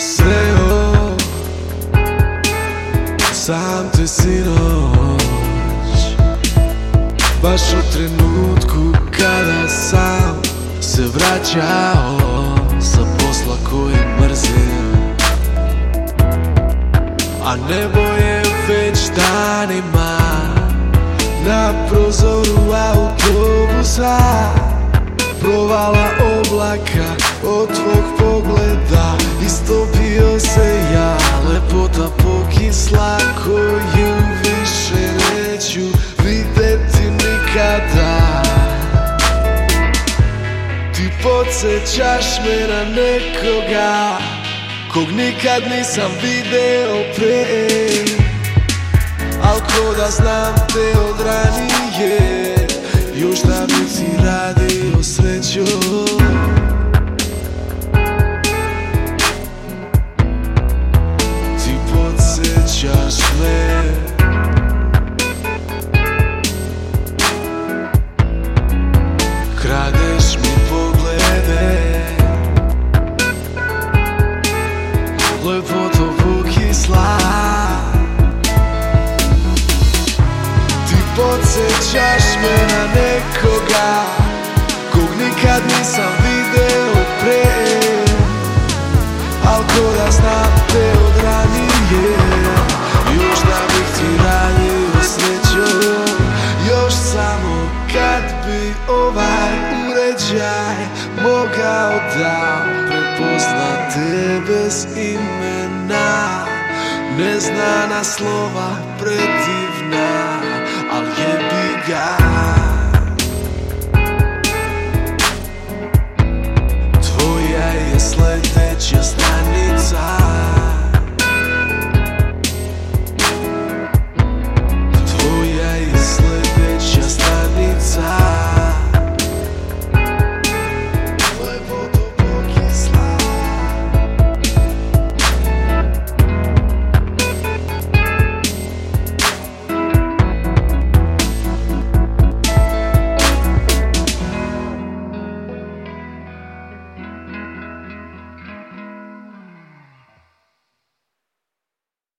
Sreo Sam te sinoć Baš u trenutku kada sam se vraćao Sa posla koji mrzim. A nebo je već danima Na prozoru autobusa. Provala oblaka od tvog pogleda Istopio se ja, lepota pokisla Koju više neću vidjeti nikada. Ti podsjećaš me na nekoga Kog nikad nisam video pre Al ko da znam te od ranije podsjećaš me Kradeš mi poglede. Lepoto pokisla. Ti podsjećaš me na nekoga Kog nikad nisam video pre Al ko da znam te od Невзначай Бога отдав, припознати без імена, незнана слова предівна.